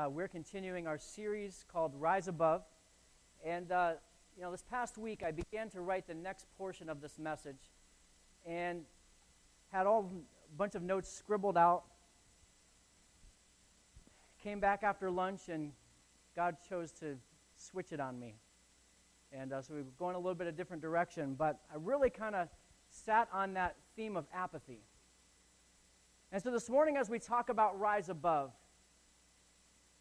Uh, we're continuing our series called Rise Above. And, uh, you know, this past week I began to write the next portion of this message and had all a bunch of notes scribbled out. Came back after lunch and God chose to switch it on me. And uh, so we were going a little bit a different direction, but I really kind of sat on that theme of apathy. And so this morning, as we talk about Rise Above,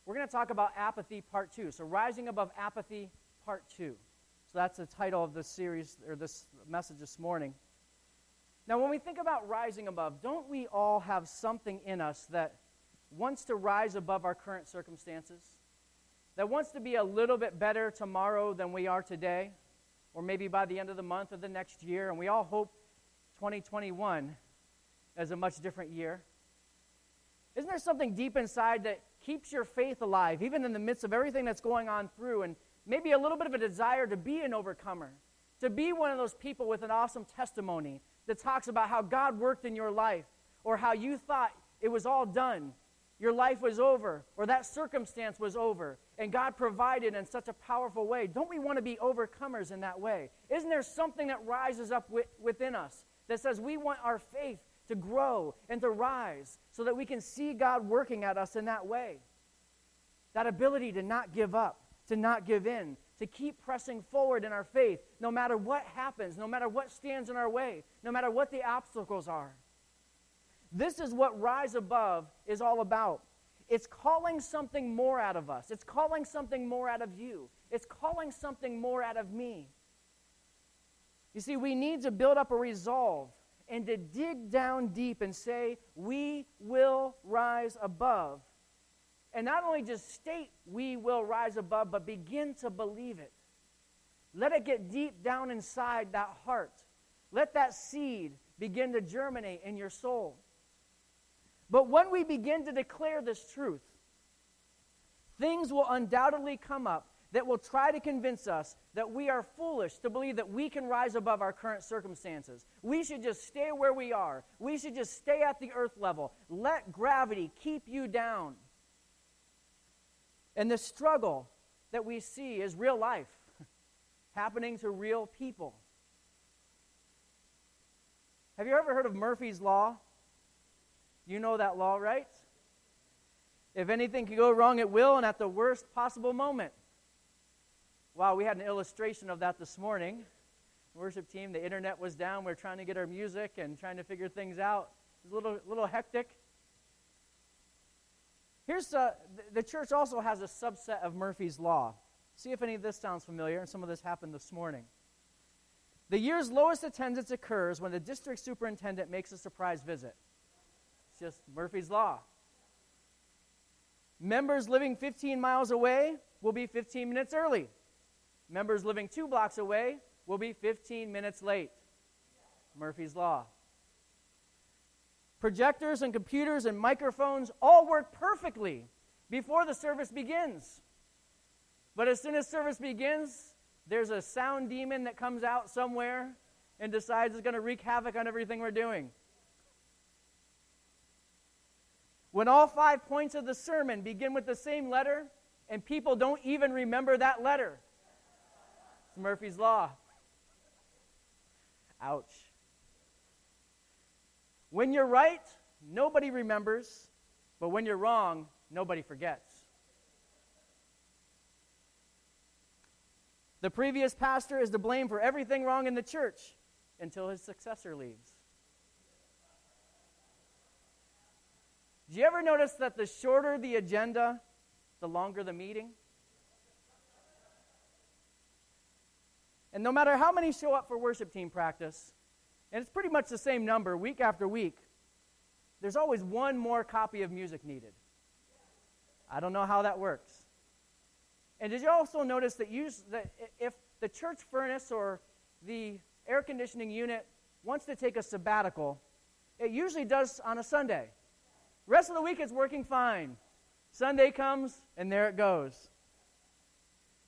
we're going to talk about apathy part two. So, rising above apathy part two. So, that's the title of this series or this message this morning. Now, when we think about rising above, don't we all have something in us that wants to rise above our current circumstances? That wants to be a little bit better tomorrow than we are today? Or maybe by the end of the month or the next year? And we all hope 2021 is a much different year. Isn't there something deep inside that keeps your faith alive, even in the midst of everything that's going on through, and maybe a little bit of a desire to be an overcomer, to be one of those people with an awesome testimony that talks about how God worked in your life, or how you thought it was all done, your life was over, or that circumstance was over, and God provided in such a powerful way. Don't we want to be overcomers in that way? Isn't there something that rises up within us that says we want our faith to grow and to rise so that we can see God working at us in that way. That ability to not give up, to not give in, to keep pressing forward in our faith no matter what happens, no matter what stands in our way, no matter what the obstacles are. This is what Rise Above is all about. It's calling something more out of us. It's calling something more out of you. It's calling something more out of me. You see, we need to build up a resolve and to dig down deep and say, We will rise above. And not only just state we will rise above, but begin to believe it. Let it get deep down inside that heart. Let that seed begin to germinate in your soul. But when we begin to declare this truth, things will undoubtedly come up that will try to convince us that we are foolish to believe that we can rise above our current circumstances. We should just stay where we are. We should just stay at the earth level. Let gravity keep you down. And the struggle that we see is real life happening to real people. Have you ever heard of Murphy's Law? You know that law, right? If anything can go wrong, it will, and at the worst possible moment. Wow, we had an illustration of that this morning. Worship team, the internet was down. We are trying to get our music and trying to figure things out. It was a little, little hectic. Here's uh, the church also has a subset of Murphy's Law. See if any of this sounds familiar, and some of this happened this morning. The year's lowest attendance occurs when the district superintendent makes a surprise visit. It's just Murphy's Law. Members living 15 miles away will be 15 minutes early. Members living two blocks away will be 15 minutes late. Murphy's Law. Projectors and computers and microphones all work perfectly before the service begins. But as soon as service begins, there's a sound demon that comes out somewhere and decides it's going to wreak havoc on everything we're doing. When all five points of the sermon begin with the same letter and people don't even remember that letter, Murphy's Law. Ouch. When you're right, nobody remembers, but when you're wrong, nobody forgets. The previous pastor is to blame for everything wrong in the church until his successor leaves. Do you ever notice that the shorter the agenda, the longer the meeting? And no matter how many show up for worship team practice, and it's pretty much the same number week after week, there's always one more copy of music needed. I don't know how that works. And did you also notice that, you, that if the church furnace or the air conditioning unit wants to take a sabbatical, it usually does on a Sunday. Rest of the week it's working fine. Sunday comes and there it goes.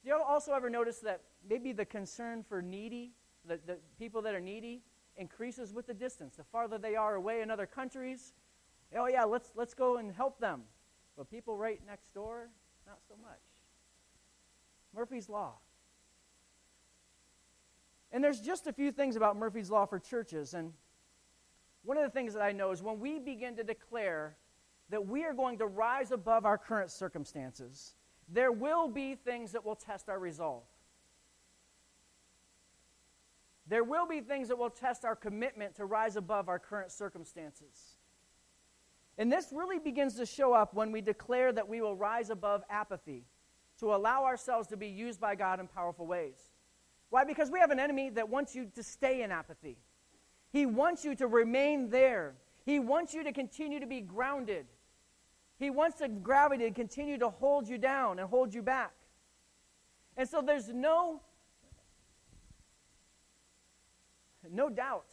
Do you also ever notice that maybe the concern for needy, the, the people that are needy, increases with the distance. The farther they are away in other countries, oh yeah, let's let's go and help them. But people right next door, not so much. Murphy's Law. And there's just a few things about Murphy's Law for churches. And one of the things that I know is when we begin to declare that we are going to rise above our current circumstances, there will be things that will test our resolve. There will be things that will test our commitment to rise above our current circumstances. And this really begins to show up when we declare that we will rise above apathy to allow ourselves to be used by God in powerful ways. Why? Because we have an enemy that wants you to stay in apathy. He wants you to remain there. He wants you to continue to be grounded. He wants the gravity to continue to hold you down and hold you back. And so there's no no doubt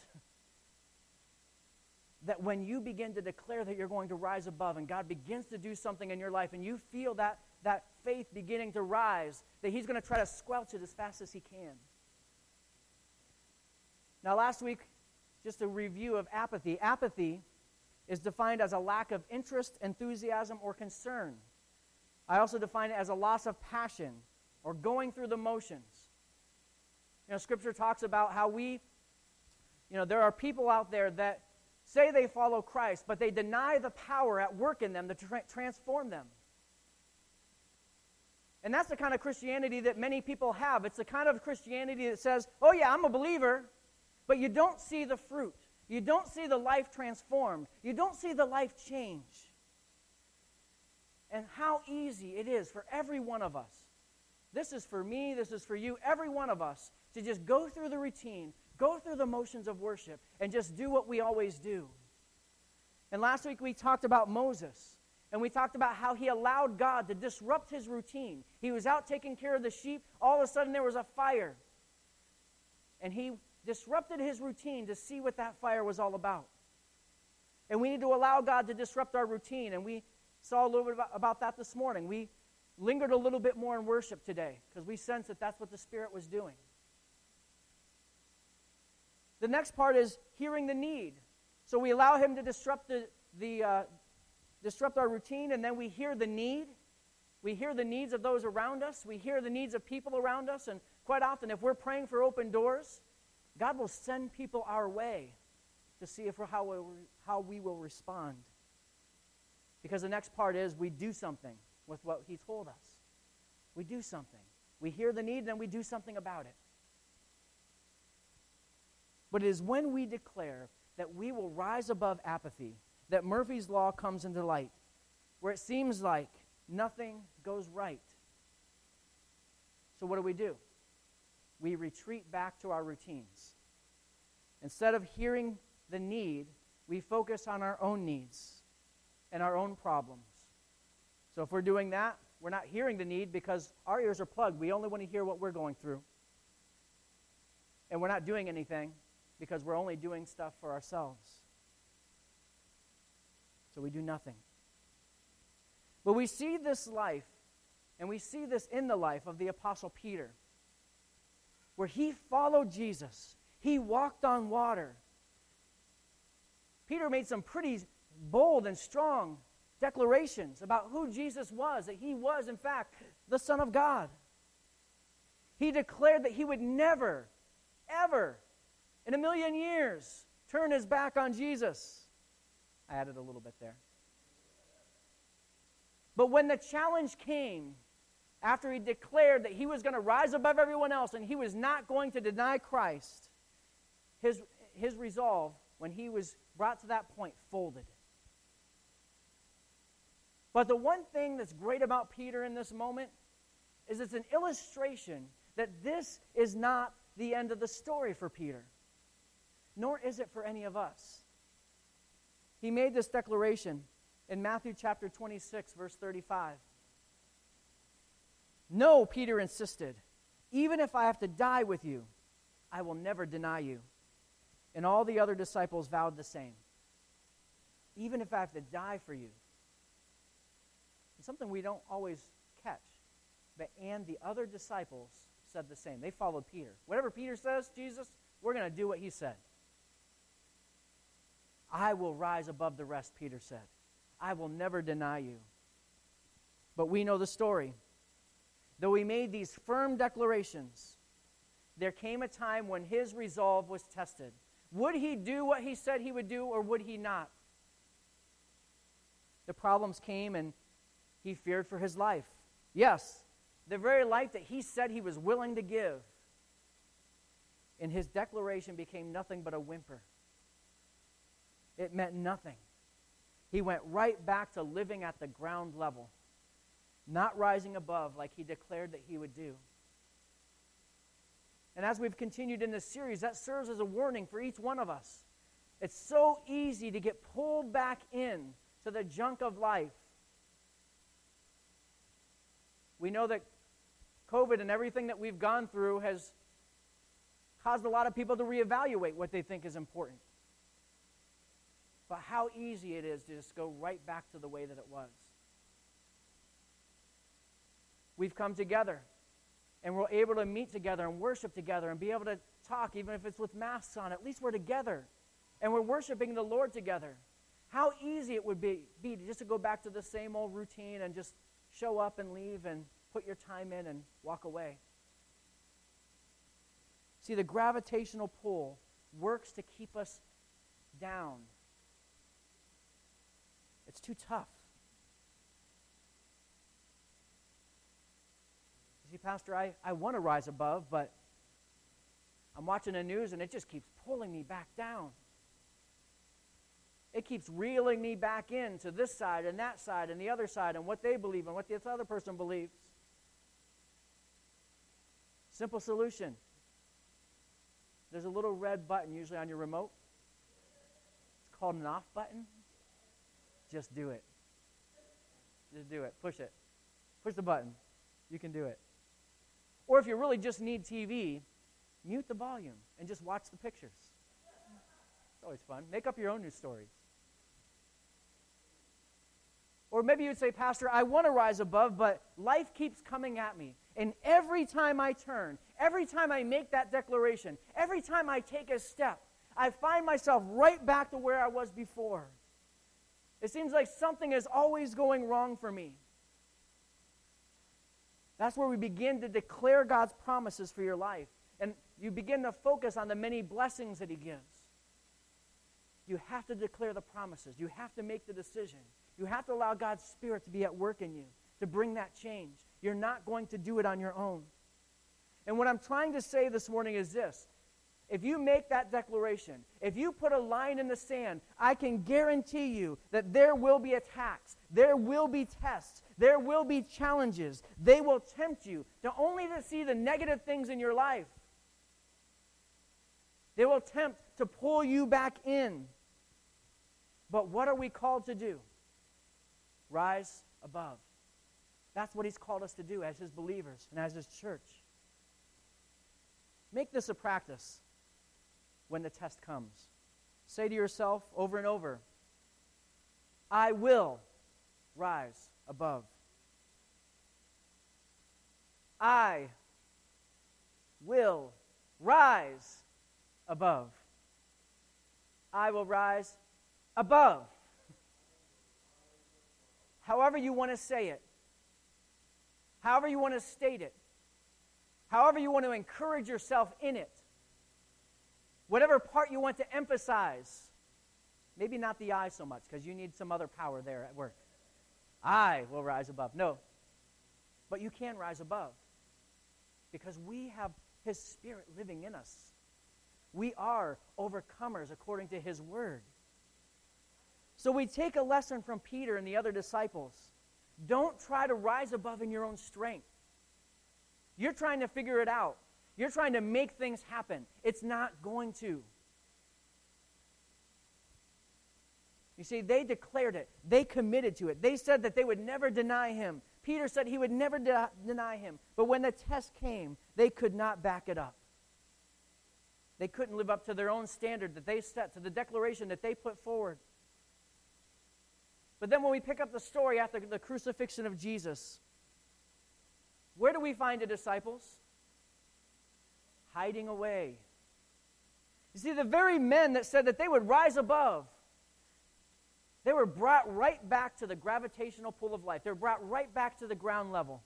that when you begin to declare that you're going to rise above and God begins to do something in your life and you feel that that faith beginning to rise, that he's going to try to squelch it as fast as he can. Now, last week, just a review of apathy. Apathy is defined as a lack of interest, enthusiasm, or concern. I also define it as a loss of passion or going through the motions. You know, Scripture talks about how we, you know, there are people out there that say they follow Christ, but they deny the power at work in them to tra- transform them. And that's the kind of Christianity that many people have. It's the kind of Christianity that says, oh, yeah, I'm a believer, but you don't see the fruit. You don't see the life transformed. You don't see the life change. And how easy it is for every one of us. This is for me, this is for you, every one of us, to just go through the routine, go through the motions of worship, and just do what we always do. And last week we talked about Moses. And we talked about how he allowed God to disrupt his routine. He was out taking care of the sheep. All of a sudden, there was a fire. And he disrupted his routine to see what that fire was all about. And we need to allow God to disrupt our routine. And we saw a little bit about, about that this morning. We lingered a little bit more in worship today because we sensed that that's what the Spirit was doing. The next part is hearing the need. So we allow him to disrupt the, the, uh, disrupt our routine, and then we hear the need. We hear the needs of those around us. We hear the needs of people around us. And quite often, if we're praying for open doors, God will send people our way to see if how, we, how we will respond. Because the next part is we do something with what He told us. We do something. We hear the need, and then we do something about it. But it is when we declare that we will rise above apathy that Murphy's Law comes into light, where it seems like nothing goes right. So, what do we do? We retreat back to our routines. Instead of hearing the need, we focus on our own needs and our own problems. So, if we're doing that, we're not hearing the need because our ears are plugged. We only want to hear what we're going through. And we're not doing anything because we're only doing stuff for ourselves so we do nothing. But we see this life, and we see this in the life of the Apostle Peter, where he followed Jesus, he walked on water. Peter made some pretty bold and strong declarations about who Jesus was, that he was, in fact, the Son of God. He declared that he would never, ever, in a million years, turn his back on Jesus. I added a little bit there. But when the challenge came, after he declared that he was going to rise above everyone else and he was not going to deny Christ, his, his resolve, when he was brought to that point, folded. But the one thing that's great about Peter in this moment is it's an illustration that this is not the end of the story for Peter, nor is it for any of us. He made this declaration in Matthew chapter 26, verse 35. No, Peter insisted, even if I have to die with you, I will never deny you. And all the other disciples vowed the same. Even if I have to die for you. It's something we don't always catch. But and the other disciples said the same. They followed Peter. Whatever Peter says, Jesus, we're going to do what he said. I will rise above the rest, Peter said. I will never deny you. But we know the story. Though he made these firm declarations, there came a time when his resolve was tested. Would he do what he said he would do, or would he not? The problems came, and he feared for his life. Yes, the very life that he said he was willing to give. And his declaration became nothing but a whimper. It meant nothing. He went right back to living at the ground level, not rising above like he declared that he would do. And as we've continued in this series, that serves as a warning for each one of us. It's so easy to get pulled back in to the junk of life. We know that COVID and everything that we've gone through has caused a lot of people to reevaluate what they think is important. But how easy it is to just go right back to the way that it was. We've come together and we're able to meet together and worship together and be able to talk, even if it's with masks on. At least we're together and we're worshiping the Lord together. How easy it would be, be just to go back to the same old routine and just show up and leave and put your time in and walk away. See, the gravitational pull works to keep us down. It's too tough. See, Pastor, I, I want to rise above, but I'm watching the news and it just keeps pulling me back down. It keeps reeling me back in to this side and that side and the other side and what they believe and what this other person believes. Simple solution. There's a little red button usually on your remote. It's called an off button. Just do it. Just do it. Push it. Push the button. You can do it. Or if you really just need TV, mute the volume and just watch the pictures. It's always fun. Make up your own news stories. Or maybe you'd say, Pastor, I want to rise above, but life keeps coming at me. And every time I turn, every time I make that declaration, every time I take a step, I find myself right back to where I was before. It seems like something is always going wrong for me. That's where we begin to declare God's promises for your life. And you begin to focus on the many blessings that He gives. You have to declare the promises. You have to make the decision. You have to allow God's Spirit to be at work in you to bring that change. You're not going to do it on your own. And what I'm trying to say this morning is this if you make that declaration, if you put a line in the sand, I can guarantee you that there will be attacks, there will be tests, there will be challenges. They will tempt you to only to see the negative things in your life. They will tempt to pull you back in. But what are we called to do? Rise above. That's what he's called us to do as his believers and as his church. Make this a practice when the test comes. Say to yourself over and over, I will rise above. I will rise above. I will rise above. However, you want to say it, however, you want to state it, however, you want to encourage yourself in it whatever part you want to emphasize. Maybe not the I so much, because you need some other power there at work. I will rise above. No. But you can rise above because we have His Spirit living in us. We are overcomers according to His Word. So we take a lesson from Peter and the other disciples. Don't try to rise above in your own strength. You're trying to figure it out. You're trying to make things happen. It's not going to. You see, they declared it. They committed to it. They said that they would never deny him. Peter said he would never de- deny him. But when the test came, they could not back it up. They couldn't live up to their own standard that they set, to the declaration that they put forward. But then when we pick up the story after the crucifixion of Jesus, where do we find the disciples? Hiding away. You see, the very men that said that they would rise above, They were brought right back to the gravitational pull of life. They were brought right back to the ground level.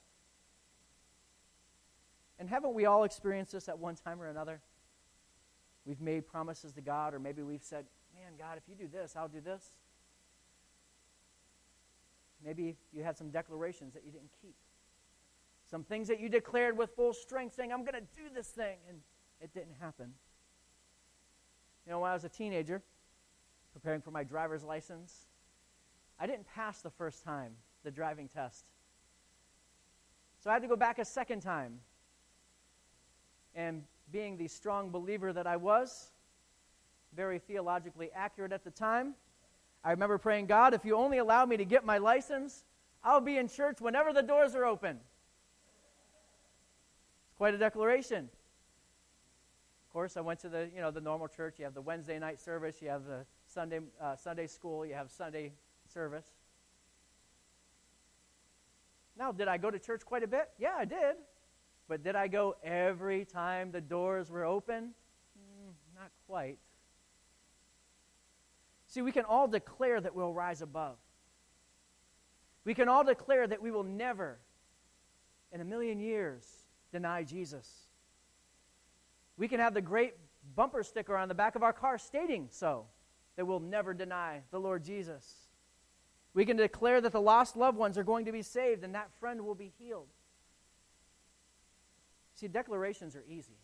And haven't we all experienced this at one time or another? We've made promises to God, or maybe we've said, Man, God, if you do this, I'll do this. Maybe you had some declarations that you didn't keep. Some things that you declared with full strength, saying, I'm going to do this thing, and it didn't happen. You know, when I was a teenager, preparing for my driver's license, I didn't pass the first time, the driving test. So I had to go back a second time. And being the strong believer that I was, very theologically accurate at the time, I remember praying, God, if you only allow me to get my license, I'll be in church whenever the doors are open. Quite a declaration. Of course, I went to the, you know, the normal church. You have the Wednesday night service, you have the Sunday, uh, Sunday school, you have Sunday service. Now, did I go to church quite a bit? Yeah, I did. But did I go every time the doors were open? Mm, not quite. See, we can all declare that we'll rise above. We can all declare that we will never, in a million years, deny Jesus. We can have the great bumper sticker on the back of our car stating so, that we'll never deny the Lord Jesus. We can declare that the lost loved ones are going to be saved and that friend will be healed. See, declarations are easy.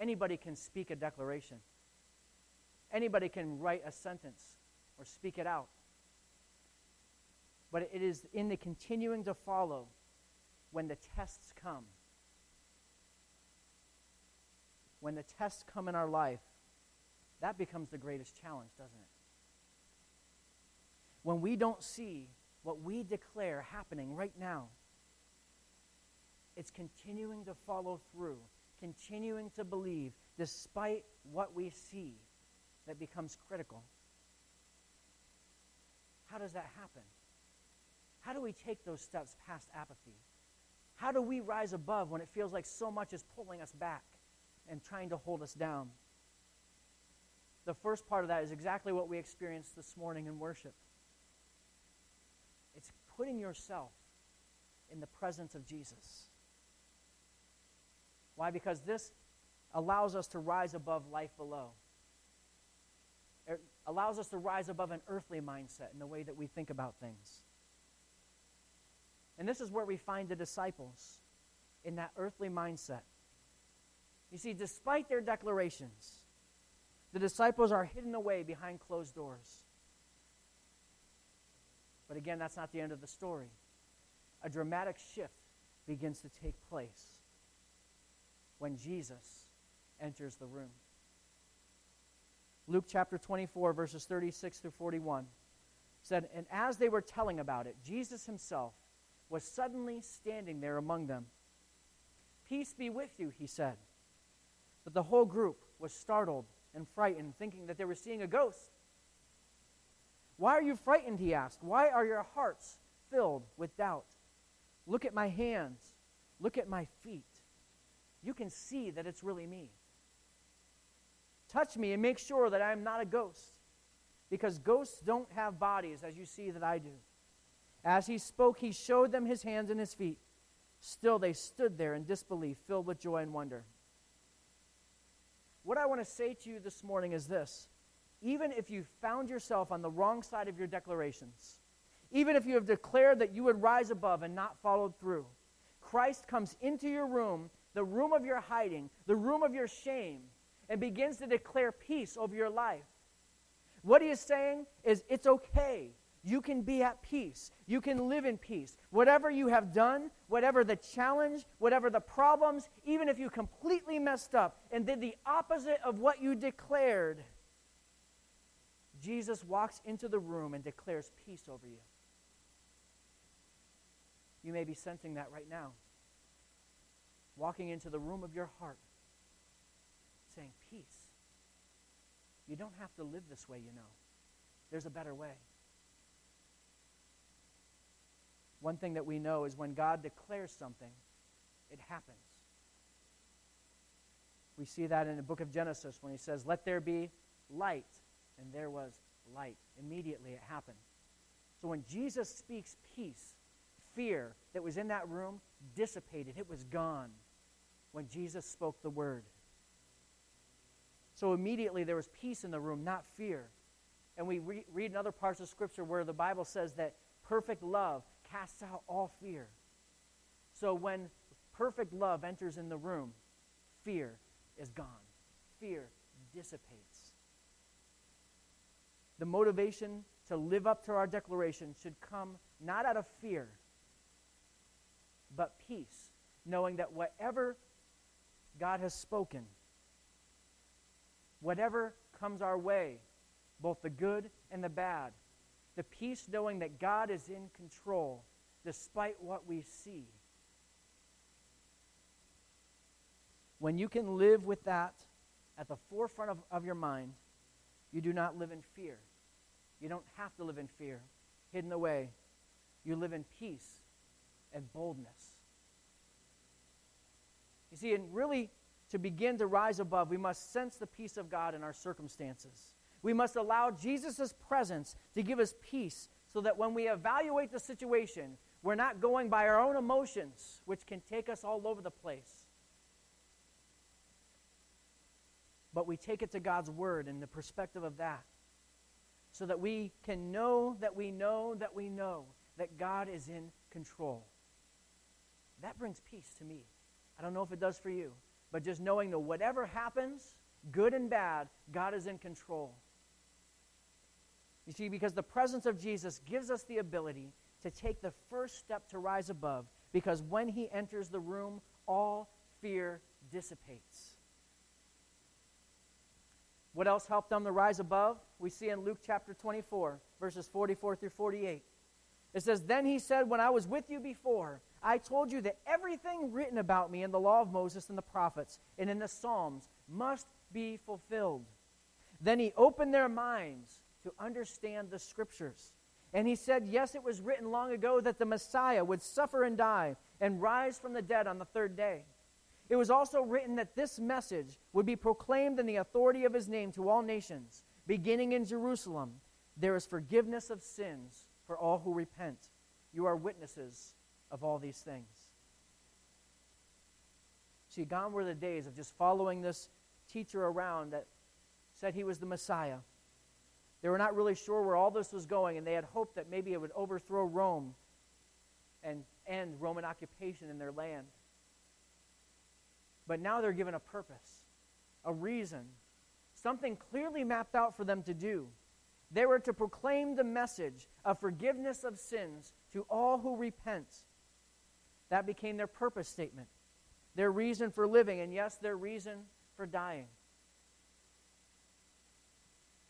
Anybody can speak a declaration. Anybody can write a sentence or speak it out. But it is in the continuing to follow when the tests come. When the tests come in our life, that becomes the greatest challenge, doesn't it? When we don't see what we declare happening right now, it's continuing to follow through, continuing to believe despite what we see that becomes critical. How does that happen? How do we take those steps past apathy? How do we rise above when it feels like so much is pulling us back and trying to hold us down? The first part of that is exactly what we experienced this morning in worship. It's putting yourself in the presence of Jesus. Why? Because this allows us to rise above life below. It allows us to rise above an earthly mindset in the way that we think about things. And this is where we find the disciples in that earthly mindset. You see, despite their declarations, the disciples are hidden away behind closed doors. But again, that's not the end of the story. A dramatic shift begins to take place when Jesus enters the room. Luke chapter 24, verses 36 through 41 said, And as they were telling about it, Jesus himself was suddenly standing there among them. Peace be with you, he said. But the whole group was startled and frightened, thinking that they were seeing a ghost. Why are you frightened? He asked. Why are your hearts filled with doubt? Look at my hands. Look at my feet. You can see that it's really me. Touch me and make sure that I am not a ghost. Because ghosts don't have bodies, as you see that I do. As he spoke, he showed them his hands and his feet. Still, they stood there in disbelief, filled with joy and wonder. I want to say to you this morning is this even if you found yourself on the wrong side of your declarations, even if you have declared that you would rise above and not followed through, Christ comes into your room, the room of your hiding, the room of your shame, and begins to declare peace over your life. What he is saying is it's okay. You can be at peace. You can live in peace. Whatever you have done, whatever the challenge, whatever the problems, even if you completely messed up and did the opposite of what you declared, Jesus walks into the room and declares peace over you. You may be sensing that right now. Walking into the room of your heart saying, Peace. You don't have to live this way, you know. There's a better way. One thing that we know is when God declares something, it happens. We see that in the book of Genesis when he says, Let there be light, and there was light. Immediately it happened. So when Jesus speaks peace, fear that was in that room dissipated. It was gone when Jesus spoke the word. So immediately there was peace in the room, not fear. And we re- read in other parts of Scripture where the Bible says that perfect love casts out all fear. So when perfect love enters in the room, fear is gone. Fear dissipates. The motivation to live up to our declaration should come not out of fear, but peace, knowing that whatever God has spoken, whatever comes our way, both the good and the bad, the peace knowing that God is in control despite what we see. When you can live with that at the forefront of, of your mind, you do not live in fear. You don't have to live in fear, hidden away. You live in peace and boldness. You see, and really, to begin to rise above, we must sense the peace of God in our circumstances. We must allow Jesus' presence to give us peace so that when we evaluate the situation, we're not going by our own emotions, which can take us all over the place. But we take it to God's Word and the perspective of that so that we can know that we know that we know that God is in control. That brings peace to me. I don't know if it does for you, but just knowing that whatever happens, good and bad, God is in control. You see, because the presence of Jesus gives us the ability to take the first step to rise above, because when he enters the room, all fear dissipates. What else helped them to rise above? We see in Luke chapter 24, verses 44 through 48. It says, Then he said, When I was with you before, I told you that everything written about me in the law of Moses and the prophets and in the Psalms must be fulfilled. Then he opened their minds to understand the scriptures. And he said, Yes, it was written long ago that the Messiah would suffer and die and rise from the dead on the third day. It was also written that this message would be proclaimed in the authority of his name to all nations, beginning in Jerusalem. There is forgiveness of sins for all who repent. You are witnesses of all these things. See, gone were the days of just following this teacher around that said he was the Messiah. They were not really sure where all this was going, and they had hoped that maybe it would overthrow Rome and end Roman occupation in their land. But now they're given a purpose, a reason, something clearly mapped out for them to do. They were to proclaim the message of forgiveness of sins to all who repent. That became their purpose statement, their reason for living, and yes, their reason for dying.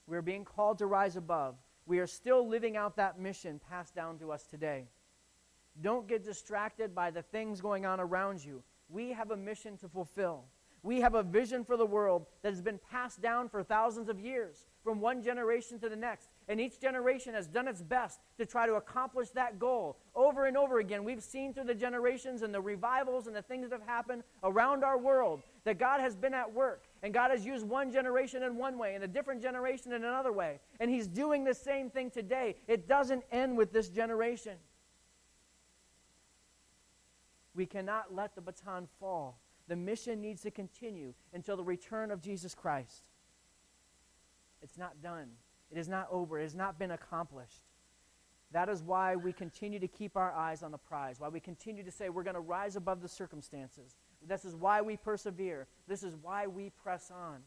We're being called to rise above. We are still living out that mission passed down to us today. Don't get distracted by the things going on around you we have a mission to fulfill. We have a vision for the world that has been passed down for thousands of years, from one generation to the next. And each generation has done its best to try to accomplish that goal. Over and over again, we've seen through the generations and the revivals and the things that have happened around our world that God has been at work. And God has used one generation in one way and a different generation in another way. And He's doing the same thing today. It doesn't end with this generation. We cannot let the baton fall. The mission needs to continue until the return of Jesus Christ. It's not done. It is not over. It has not been accomplished. That is why we continue to keep our eyes on the prize, why we continue to say we're going to rise above the circumstances. This is why we persevere. This is why we press on.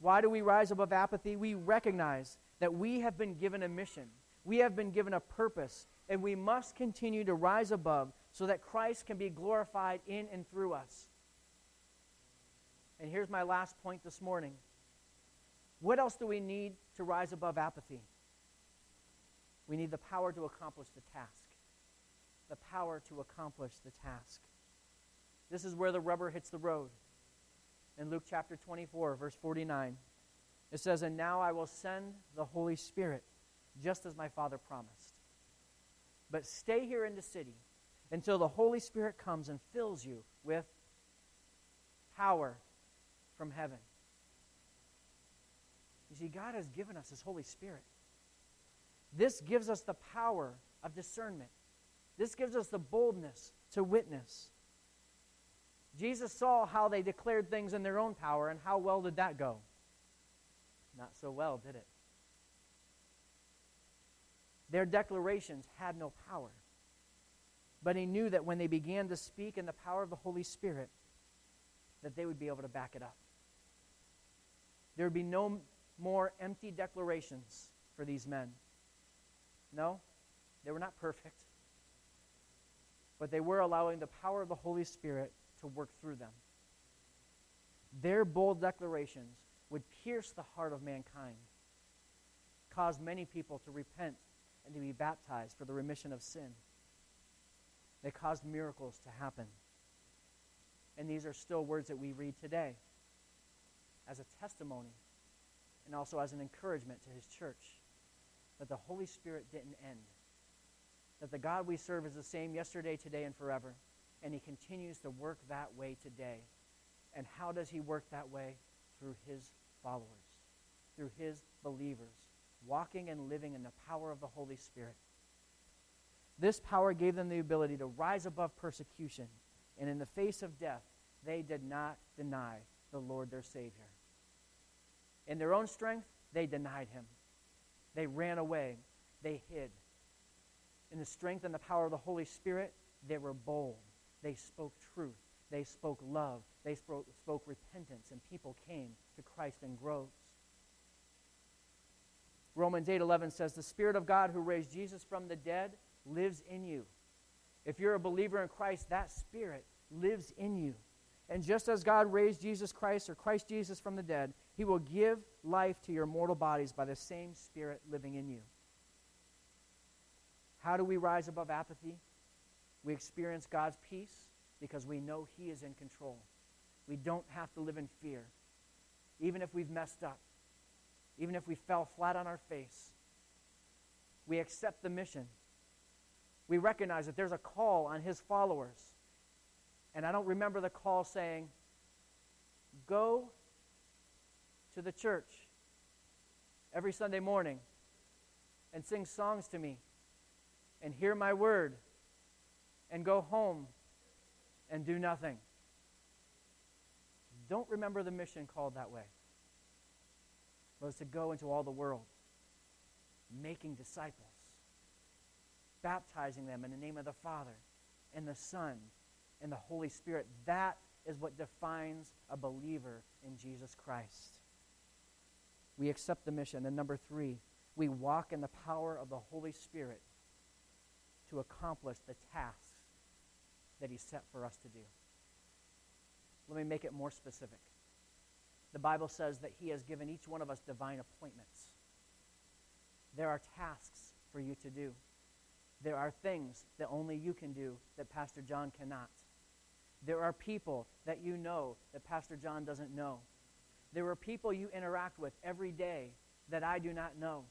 Why do we rise above apathy? We recognize that we have been given a mission, we have been given a purpose, and we must continue to rise above so that Christ can be glorified in and through us. And here's my last point this morning. What else do we need to rise above apathy? We need the power to accomplish the task. The power to accomplish the task. This is where the rubber hits the road. In Luke chapter 24, verse 49, it says, And now I will send the Holy Spirit, just as my Father promised. But stay here in the city until the Holy Spirit comes and fills you with power from heaven. You see, God has given us His Holy Spirit. This gives us the power of discernment. This gives us the boldness to witness. Jesus saw how they declared things in their own power, and how well did that go? Not so well, did it? Their declarations had no power. But he knew that when they began to speak in the power of the Holy Spirit, that they would be able to back it up. There would be no more empty declarations for these men. No, they were not perfect. But they were allowing the power of the Holy Spirit to work through them. Their bold declarations would pierce the heart of mankind, cause many people to repent and to be baptized for the remission of sin. They caused miracles to happen. And these are still words that we read today as a testimony and also as an encouragement to his church that the Holy Spirit didn't end. That the God we serve is the same yesterday, today, and forever. And he continues to work that way today. And how does he work that way? Through his followers, through his believers, walking and living in the power of the Holy Spirit. This power gave them the ability to rise above persecution, and in the face of death, they did not deny the Lord their Savior. In their own strength, they denied him. They ran away. They hid. In the strength and the power of the Holy Spirit, they were bold. They spoke truth. They spoke love. They spoke, spoke repentance, and people came to Christ in groves. Romans 8:11 says, "The Spirit of God who raised Jesus from the dead lives in you." If you're a believer in Christ, that Spirit lives in you. And just as God raised Jesus Christ or Christ Jesus from the dead, he will give life to your mortal bodies by the same Spirit living in you. How do we rise above apathy? We experience God's peace because we know He is in control. We don't have to live in fear, even if we've messed up, even if we fell flat on our face. We accept the mission. We recognize that there's a call on His followers. And I don't remember the call saying, Go to the church every Sunday morning and sing songs to me and hear my word and go home and do nothing. Don't remember the mission called that way. It was to go into all the world, making disciples, baptizing them in the name of the Father and the Son and the Holy Spirit. That is what defines a believer in Jesus Christ. We accept the mission. And number three, we walk in the power of the Holy Spirit to accomplish the tasks that He set for us to do. Let me make it more specific. The Bible says that He has given each one of us divine appointments. There are tasks for you to do. There are things that only you can do that Pastor John cannot. There are people that you know that Pastor John doesn't know. There are people you interact with every day that I do not know.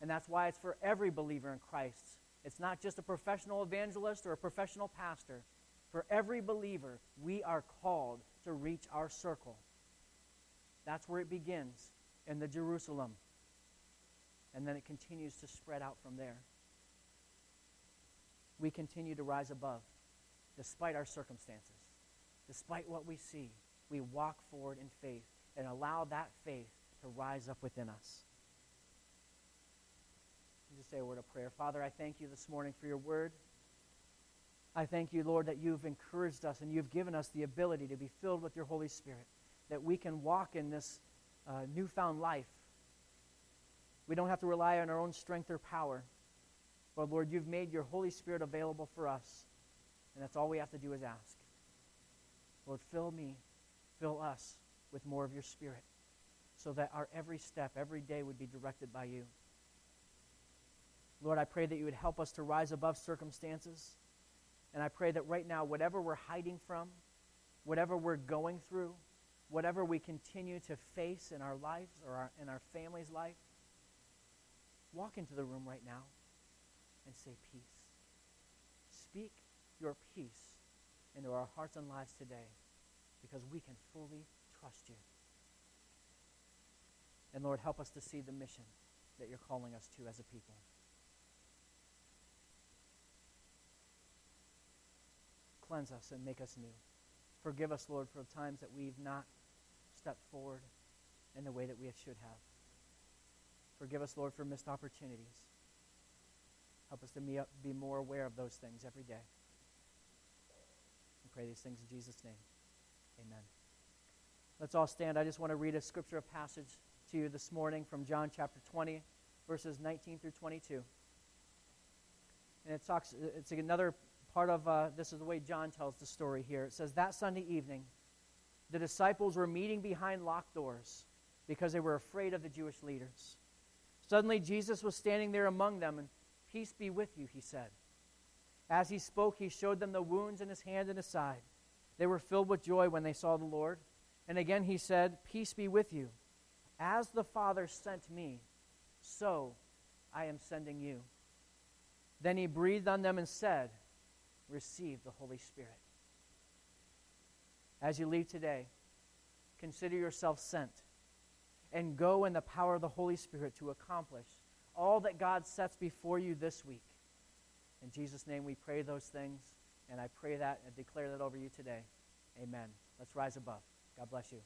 And that's why it's for every believer in Christ. It's not just a professional evangelist or a professional pastor. For every believer, we are called to reach our circle. That's where it begins, in the Jerusalem. And then it continues to spread out from there. We continue to rise above despite our circumstances, despite what we see, we walk forward in faith and allow that faith to rise up within us. Just say a word of prayer. Father, I thank you this morning for your word. I thank you, Lord, that you've encouraged us and you've given us the ability to be filled with your Holy Spirit, that we can walk in this uh, newfound life. We don't have to rely on our own strength or power. But, Lord, you've made your Holy Spirit available for us. And that's all we have to do is ask. Lord, fill me, fill us with more of your Spirit so that our every step, every day would be directed by you. Lord, I pray that you would help us to rise above circumstances. And I pray that right now, whatever we're hiding from, whatever we're going through, whatever we continue to face in our lives or our, in our family's life, walk into the room right now and say peace. Speak your peace into our hearts and lives today because we can fully trust you. And Lord, help us to see the mission that you're calling us to as a people. Cleanse us and make us new. Forgive us, Lord, for the times that we've not stepped forward in the way that we should have. Forgive us, Lord, for missed opportunities. Help us to be more aware of those things every day. Pray these things in Jesus' name. Amen. Let's all stand. I just want to read a scripture passage to you this morning from John chapter 20, verses 19 through 22. And it talks, it's another part of, uh, this is the way John tells the story here. It says, That Sunday evening, the disciples were meeting behind locked doors because they were afraid of the Jewish leaders. Suddenly, Jesus was standing there among them, and peace be with you, he said. As he spoke, he showed them the wounds in his hand and his side. They were filled with joy when they saw the Lord. And again he said, Peace be with you. As the Father sent me, so I am sending you. Then he breathed on them and said, Receive the Holy Spirit. As you leave today, consider yourself sent and go in the power of the Holy Spirit to accomplish all that God sets before you this week. In Jesus' name, we pray those things, and I pray that and declare that over you today. Amen. Let's rise above. God bless you.